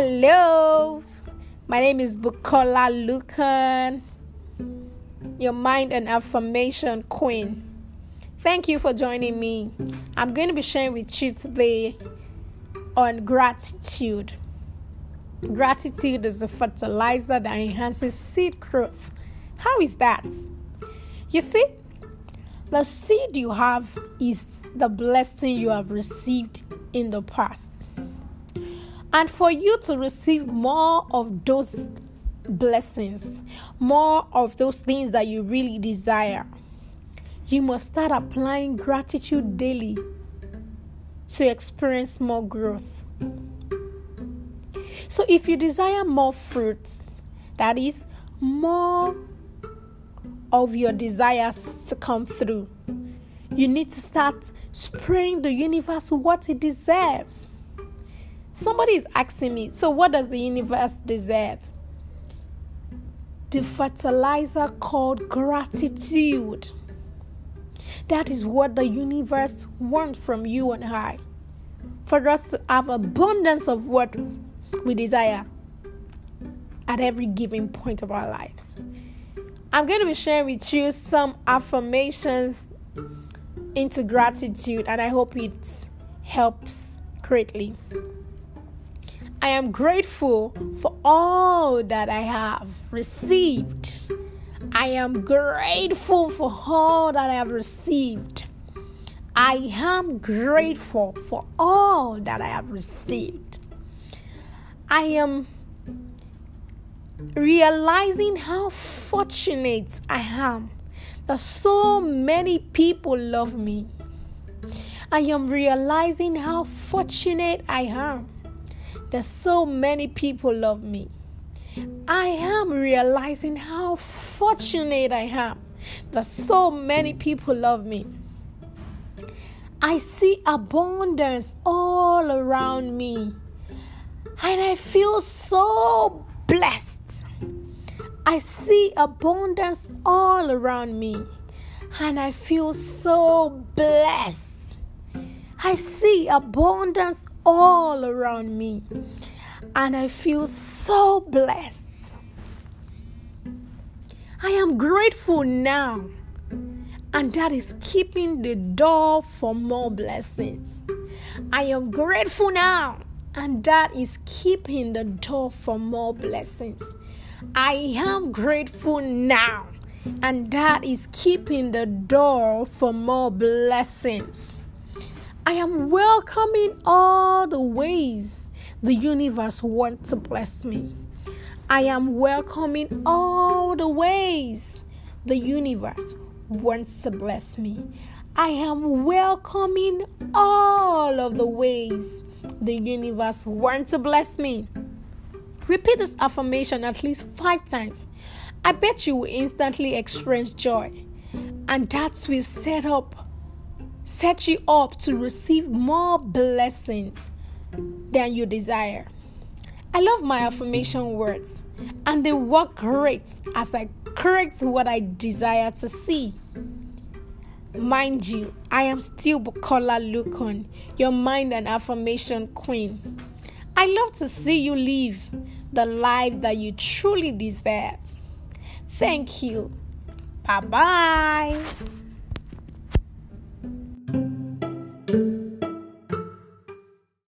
Hello, my name is Bukola Lukan, your mind and affirmation queen. Thank you for joining me. I'm going to be sharing with you today on gratitude. Gratitude is a fertilizer that enhances seed growth. How is that? You see, the seed you have is the blessing you have received in the past. And for you to receive more of those blessings, more of those things that you really desire, you must start applying gratitude daily to experience more growth. So, if you desire more fruits, that is, more of your desires to come through, you need to start spraying the universe what it deserves. Somebody is asking me, so what does the universe deserve? The fertilizer called gratitude. That is what the universe wants from you and I. For us to have abundance of what we desire at every given point of our lives. I'm going to be sharing with you some affirmations into gratitude, and I hope it helps greatly. I am grateful for all that I have received. I am grateful for all that I have received. I am grateful for all that I have received. I am realizing how fortunate I am that so many people love me. I am realizing how fortunate I am that so many people love me. I am realizing how fortunate I am that so many people love me. I see abundance all around me, and I feel so blessed. I see abundance all around me, and I feel so blessed. I see abundance all around me, and I feel so blessed. I am grateful now, and that is keeping the door for more blessings. I am grateful now, and that is keeping the door for more blessings. I am grateful now, and that is keeping the door for more blessings. I am welcoming all the ways the universe wants to bless me. I am welcoming all the ways the universe wants to bless me. I am welcoming all of the ways the universe wants to bless me. Repeat this affirmation at least five times. I bet you will instantly experience joy, and that will set up set you up to receive more blessings than you desire. I love my affirmation words, and they work great as I correct what I desire to see. Mind you, I am still Bukola Lukan, your mind and affirmation queen. I love to see you live the life that you truly deserve. Thank you. Bye bye.